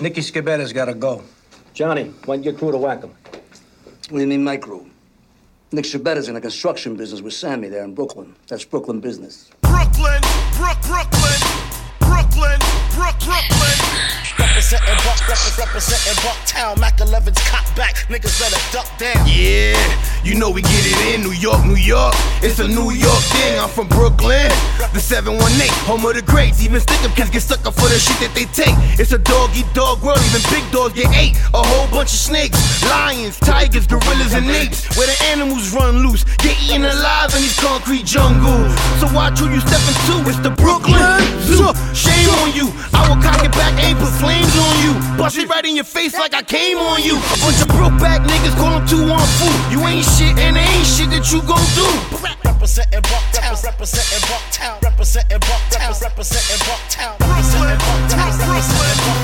Nicky Scabetta's gotta go. Johnny, want your crew to whack him. What do you mean, my crew? Nick Shabetta's in the construction business with Sammy there in Brooklyn. That's Brooklyn business. Brooklyn, Brook, Brooklyn, Brooklyn, Brook, Brooklyn. Representing Buck, repre- representing Bucktown. Mac 11's cop back. Niggas better duck down. Yeah, you know we get it in New York, New York. It's a New York thing. I'm from Brooklyn, the 718, home of the greats. Even stick up kids get stuck up for the shit that they take. It's a dog eat dog world. Even big dogs get ate. A whole bunch of snakes, lions, tigers, gorillas, and apes. Where the animals run loose, get eaten alive in these concrete jungles. So watch who you step into. It's the Brooklyn Zoo. Shame on you. I will cock it back, aim, put flames on you. Bust it right in your face like I came on you. A bunch of broke back niggas call them two on food. You ain't shit and there ain't shit that you gon' do. Representing Bucktown. Representing Bucktown. Representing Bucktown. Representing Bucktown. Representing Bucktown. Representing Bucktown.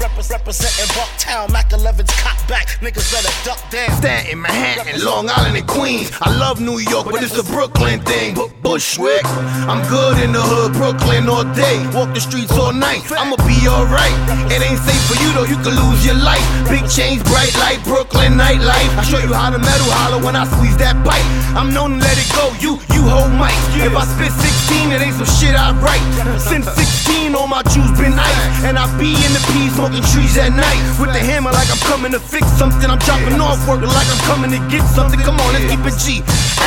Representing Buck. repre- Representing Bucktown. Mac 11's cop back. Niggas better duck down. Staten, Manhattan, Long Island, and Queens. I love New York, but it's a Brooklyn thing. Bu- Bushwick, I'm good in the hood, Brooklyn all day. Walk the streets all night, I'ma be alright. It ain't safe for you though, you could lose your life. Big chains, bright light, Brooklyn nightlife. I show you how to metal holler when I squeeze that pipe. I'm known to let it go, you, you hold mic. If I spit 16, it ain't some shit I write. Since 16, all my jewels been ice. And I be in the P smoking trees at night. With the hammer like I'm coming to fix something. I'm dropping off work like I'm coming to get something. Come on, let's keep it G.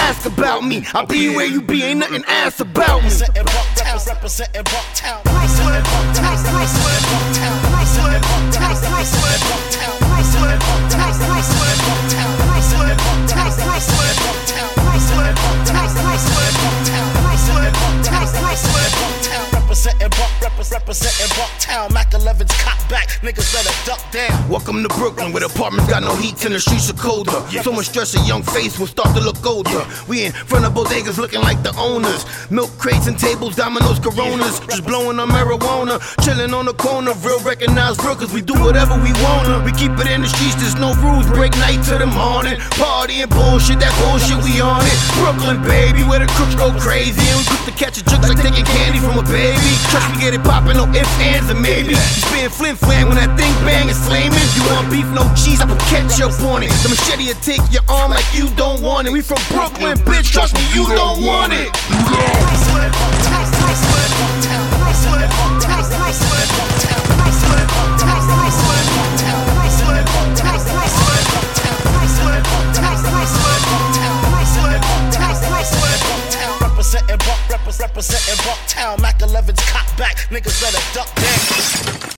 Ask about me. I'll be where you be, ain't nothing ask about me. Representing Bucktown. Representing Bucktown. Representing Bucktown. Representing Bucktown. Representing Bucktown. Representing Bucktown. setting rock Representing Bucktown. Mac 11's cop back. Niggas better duck down. Welcome to Brooklyn, where the apartments got no heat and the streets are colder. So much stress, a young face will start to look older. We in front of bodegas looking like the owners. Milk crates and tables, dominoes, coronas. Just blowing on marijuana, chilling on the corner. Real recognized real, cause we do whatever we wanna. We keep it in the streets, there's no rules. Break night to the morning. Party and bullshit, that bullshit, we on it. Brooklyn, baby, where the crooks go crazy. And we quick to catch a joke like taking candy from a baby. Trust me, get it poppin', no ifs, ands, and maybe. You spin flim flam when that thing bang is flaming. You want beef, no cheese, I put ketchup on it. The machete will take your arm like you don't want it. We from Brooklyn, bitch, trust me, you don't want it. Representing Bucktown. Representing Buck. Bucktown. Mac 11's cop back. Niggas better duck down.